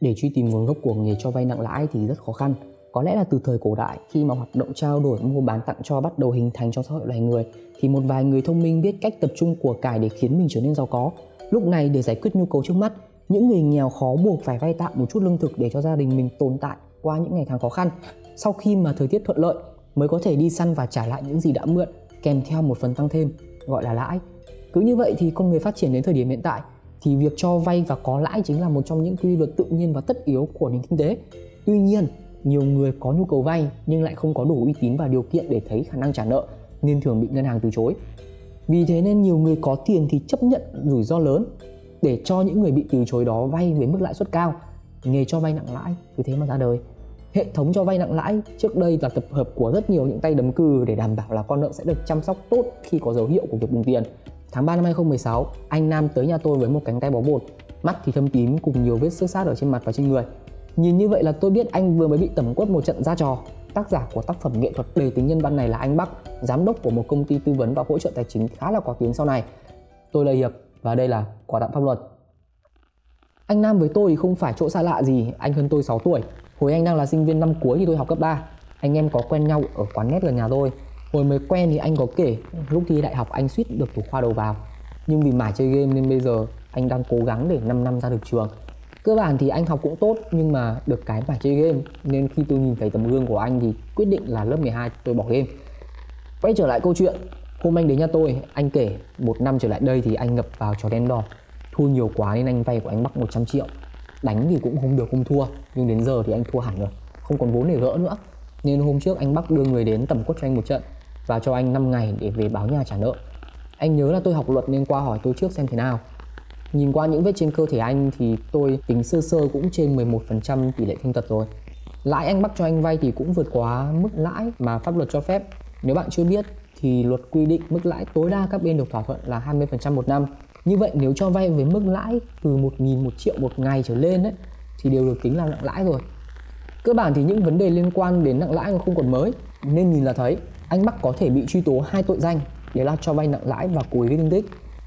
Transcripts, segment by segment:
để truy tìm nguồn gốc của nghề cho vay nặng lãi thì rất khó khăn. Có lẽ là từ thời cổ đại, khi mà hoạt động trao đổi, mua bán tặng cho bắt đầu hình thành trong xã hội loài người, thì một vài người thông minh biết cách tập trung của cải để khiến mình trở nên giàu có. Lúc này để giải quyết nhu cầu trước mắt, những người nghèo khó buộc phải vay tạm một chút lương thực để cho gia đình mình tồn tại qua những ngày tháng khó khăn. Sau khi mà thời tiết thuận lợi, mới có thể đi săn và trả lại những gì đã mượn, kèm theo một phần tăng thêm, gọi là lãi. Cứ như vậy thì con người phát triển đến thời điểm hiện tại thì việc cho vay và có lãi chính là một trong những quy luật tự nhiên và tất yếu của nền kinh tế. Tuy nhiên, nhiều người có nhu cầu vay nhưng lại không có đủ uy tín và điều kiện để thấy khả năng trả nợ, nên thường bị ngân hàng từ chối. Vì thế nên nhiều người có tiền thì chấp nhận rủi ro lớn để cho những người bị từ chối đó vay với mức lãi suất cao. Nghề cho vay nặng lãi cứ thế mà ra đời. Hệ thống cho vay nặng lãi trước đây là tập hợp của rất nhiều những tay đấm cừ để đảm bảo là con nợ sẽ được chăm sóc tốt khi có dấu hiệu của việc bùng tiền tháng 3 năm 2016 anh Nam tới nhà tôi với một cánh tay bó bột. Mắt thì thâm tím cùng nhiều vết xước sát ở trên mặt và trên người. Nhìn như vậy là tôi biết anh vừa mới bị tẩm quất một trận ra trò. Tác giả của tác phẩm nghệ thuật đầy tính nhân văn này là anh Bắc, giám đốc của một công ty tư vấn và hỗ trợ tài chính khá là có tiếng sau này. Tôi là Hiệp và đây là quà tặng pháp luật. Anh Nam với tôi thì không phải chỗ xa lạ gì, anh hơn tôi 6 tuổi. Hồi anh đang là sinh viên năm cuối thì tôi học cấp 3 anh em có quen nhau ở quán nét gần nhà tôi hồi mới quen thì anh có kể, lúc thi đại học anh suýt được thủ khoa đầu vào. Nhưng vì mải chơi game nên bây giờ anh đang cố gắng để 5 năm ra được trường. Cơ bản thì anh học cũng tốt, nhưng mà được cái mải chơi game. Nên khi tôi nhìn thấy tấm gương của anh thì quyết định là lớp 12 tôi bỏ game. Quay trở lại câu chuyện. Hôm anh đến nhà tôi, anh kể một năm trở lại đây thì anh ngập vào trò đen đỏ. Thua nhiều quá nên anh vay của anh bắc 100 triệu. Đánh thì cũng không được, không thua. Nhưng đến giờ thì anh thua hẳn rồi. Không còn vốn để gỡ nữa. Nên hôm trước anh bắc đưa người đến tầm quất cho anh một trận và cho anh 5 ngày để về báo nhà trả nợ. Anh nhớ là tôi học luật nên qua hỏi tôi trước xem thế nào. Nhìn qua những vết trên cơ thể anh thì tôi tính sơ sơ cũng trên 11% tỷ lệ thương tật rồi. Lãi anh bắt cho anh vay thì cũng vượt quá mức lãi mà pháp luật cho phép. Nếu bạn chưa biết thì luật quy định mức lãi tối đa các bên được thỏa thuận là 20% một năm. Như vậy nếu cho vay với mức lãi từ 1.000 một triệu một ngày trở lên ấy, thì đều được tính là nặng lãi rồi. Cơ bản thì những vấn đề liên quan đến nặng lãi không còn mới Nên nhìn là thấy anh Bắc có thể bị truy tố hai tội danh Đấy là cho vay nặng lãi và cố ý gây thương tích.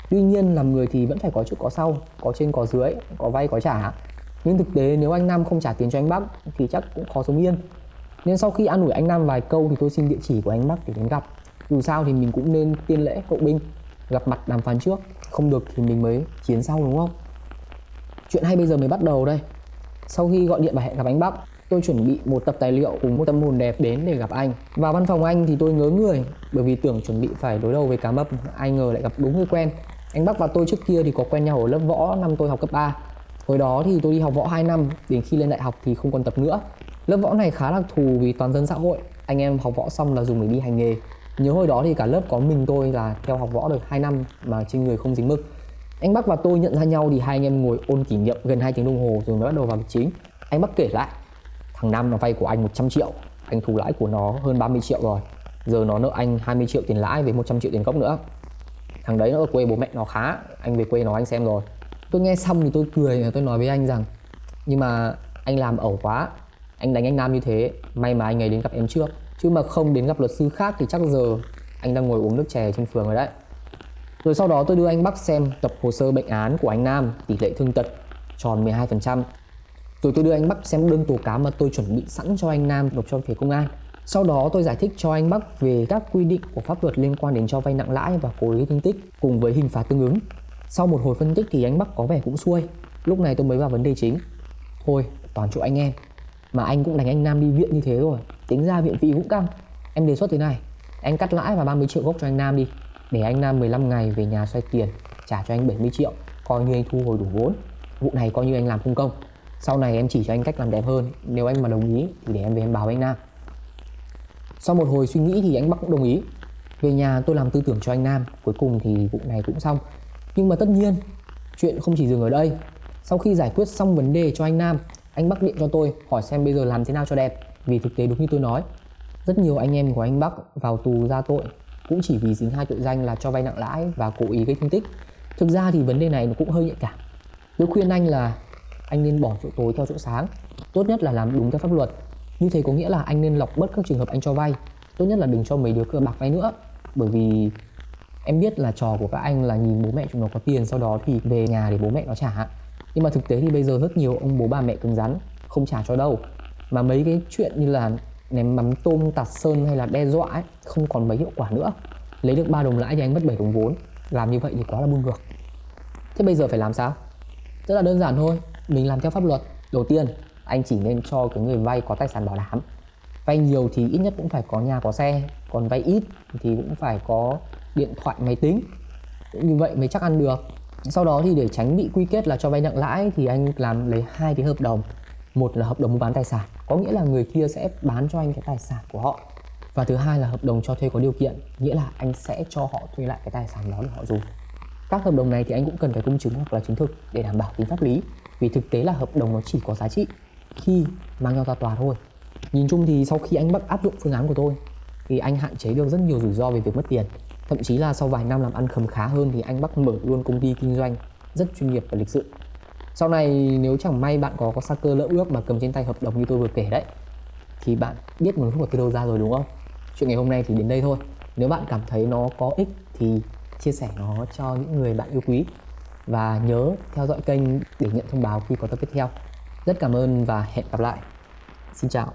Tuy nhiên, làm người thì vẫn phải có trước có sau, có trên có dưới, có vay có trả. Nhưng thực tế, nếu anh Nam không trả tiền cho anh Bắc, thì chắc cũng khó sống yên. Nên sau khi an ủi anh Nam vài câu thì tôi xin địa chỉ của anh Bắc để đến gặp. Dù sao thì mình cũng nên tiên lễ hậu binh gặp mặt đàm phán trước. Không được thì mình mới chiến sau, đúng không? Chuyện hay bây giờ mới bắt đầu đây. Sau khi gọi điện và hẹn gặp anh Bắc tôi chuẩn bị một tập tài liệu cùng một tâm hồn đẹp đến để gặp anh. Vào văn phòng anh thì tôi ngớ người, bởi vì tưởng chuẩn bị phải đối đầu với cá mập, ai ngờ lại gặp đúng người quen. Anh Bắc và tôi trước kia thì có quen nhau ở lớp võ năm tôi học cấp 3 Hồi đó thì tôi đi học võ 2 năm, Đến khi lên đại học thì không còn tập nữa. Lớp võ này khá đặc thù vì toàn dân xã hội. Anh em học võ xong là dùng để đi hành nghề. Nhớ hồi đó thì cả lớp có mình tôi là theo học võ được 2 năm Mà trên người không dính mực. Anh Bắc và tôi nhận ra nhau thì hai anh em ngồi ôn kỷ niệm gần 2 tiếng đồng hồ rồi mới bắt đầu vào việc chính Anh Bắc kể lại Thằng Năm nó vay của anh 100 triệu, Anh thu lãi của nó hơn 30 triệu rồi. Giờ nó nợ anh 20 triệu tiền lãi với 100 triệu tiền gốc nữa. Thằng đấy nó ở quê bố mẹ nó khá, anh về quê nó anh xem rồi. Tôi nghe xong thì tôi cười và tôi nói với anh rằng, nhưng mà anh làm ẩu quá, anh đánh anh nam như thế, may mà anh ấy đến gặp em trước. Chứ mà không đến gặp luật sư khác thì chắc giờ anh đang ngồi uống nước chè trên phường rồi đấy. Rồi sau đó tôi đưa anh Bắc xem tập hồ sơ bệnh án của anh Nam, tỷ lệ thương tật tròn 12% rồi tôi đưa anh Bắc xem đơn tố cáo mà tôi chuẩn bị sẵn cho anh Nam nộp cho phía công an sau đó tôi giải thích cho anh Bắc về các quy định của pháp luật liên quan đến cho vay nặng lãi và cố ý thương tích cùng với hình phạt tương ứng. Sau một hồi phân tích thì anh Bắc có vẻ cũng xuôi. Lúc này tôi mới vào vấn đề chính. Thôi, toàn chỗ anh em. Mà anh cũng đánh anh Nam đi viện như thế rồi. Tính ra viện phí cũng căng. Em đề xuất thế này. Anh cắt lãi và 30 triệu gốc cho anh Nam đi. Để anh Nam 15 ngày về nhà xoay tiền, trả cho anh 70 triệu. Coi như anh thu hồi đủ vốn. Vụ này coi như anh làm không công. Sau này em chỉ cho anh cách làm đẹp hơn. Nếu anh mà đồng ý, thì để em về em báo anh Nam. Sau một hồi suy nghĩ thì anh Bắc cũng đồng ý. Về nhà tôi làm tư tưởng cho anh Nam. Cuối cùng thì vụ này cũng xong. Nhưng mà tất nhiên, chuyện không chỉ dừng ở đây. Sau khi giải quyết xong vấn đề cho anh Nam, Anh Bắc điện cho tôi, hỏi xem bây giờ làm thế nào cho đẹp. Vì thực tế đúng như tôi nói, Rất nhiều anh em của anh Bắc vào tù ra tội. Cũng chỉ vì dính hai tội danh là cho vay nặng lãi và cố ý gây thương tích. Thực ra thì vấn đề này nó cũng hơi nhạy cảm. Tôi khuyên anh là anh nên bỏ chỗ tối theo chỗ sáng. Tốt nhất là làm đúng theo pháp luật. Như thế có nghĩa là anh nên lọc bớt các trường hợp anh cho vay. Tốt nhất là đừng cho mấy đứa cờ bạc vay nữa. Bởi vì em biết là trò của các anh là nhìn bố mẹ chúng nó có tiền, sau đó thì về nhà để bố mẹ nó trả. Nhưng mà thực tế thì bây giờ rất nhiều ông bố bà mẹ cứng rắn, không trả cho đâu. Mà mấy cái chuyện như là ném mắm tôm, tạt sơn hay là đe dọa ấy, không còn mấy hiệu quả nữa. Lấy được 3 đồng lãi thì anh mất 7 đồng vốn. Làm như vậy thì quá là buông ngược. Thế bây giờ phải làm sao? Rất là đơn giản thôi mình làm theo pháp luật. Đầu tiên, anh chỉ nên cho cái người vay có tài sản bảo đảm. Vay nhiều thì ít nhất cũng phải có nhà, có xe. Còn vay ít thì cũng phải có điện thoại, máy tính. Như vậy mới chắc ăn được. Sau đó thì để tránh bị quy kết là cho vay nặng lãi thì anh làm lấy hai cái hợp đồng. Một là hợp đồng mua bán tài sản. Có nghĩa là người kia sẽ bán cho anh cái tài sản của họ. Và thứ hai là hợp đồng cho thuê có điều kiện. Nghĩa là anh sẽ cho họ thuê lại cái tài sản đó để họ dùng. Các hợp đồng này thì anh cũng cần phải công chứng hoặc là chứng thực để đảm bảo tính pháp lý vì thực tế là hợp đồng nó chỉ có giá trị khi mang nhau ra tòa thôi. Nhìn chung thì sau khi anh bắt áp dụng phương án của tôi, thì anh hạn chế được rất nhiều rủi ro về việc mất tiền. Thậm chí là sau vài năm làm ăn khấm khá hơn thì anh bắt mở luôn công ty kinh doanh rất chuyên nghiệp và lịch sự. Sau này nếu chẳng may bạn có có sa cơ lỡ ước mà cầm trên tay hợp đồng như tôi vừa kể đấy, thì bạn biết nguồn gốc của từ đâu ra rồi đúng không? Chuyện ngày hôm nay thì đến đây thôi. Nếu bạn cảm thấy nó có ích thì chia sẻ nó cho những người bạn yêu quý và nhớ theo dõi kênh để nhận thông báo khi có tập tiếp theo. Rất cảm ơn và hẹn gặp lại. Xin chào.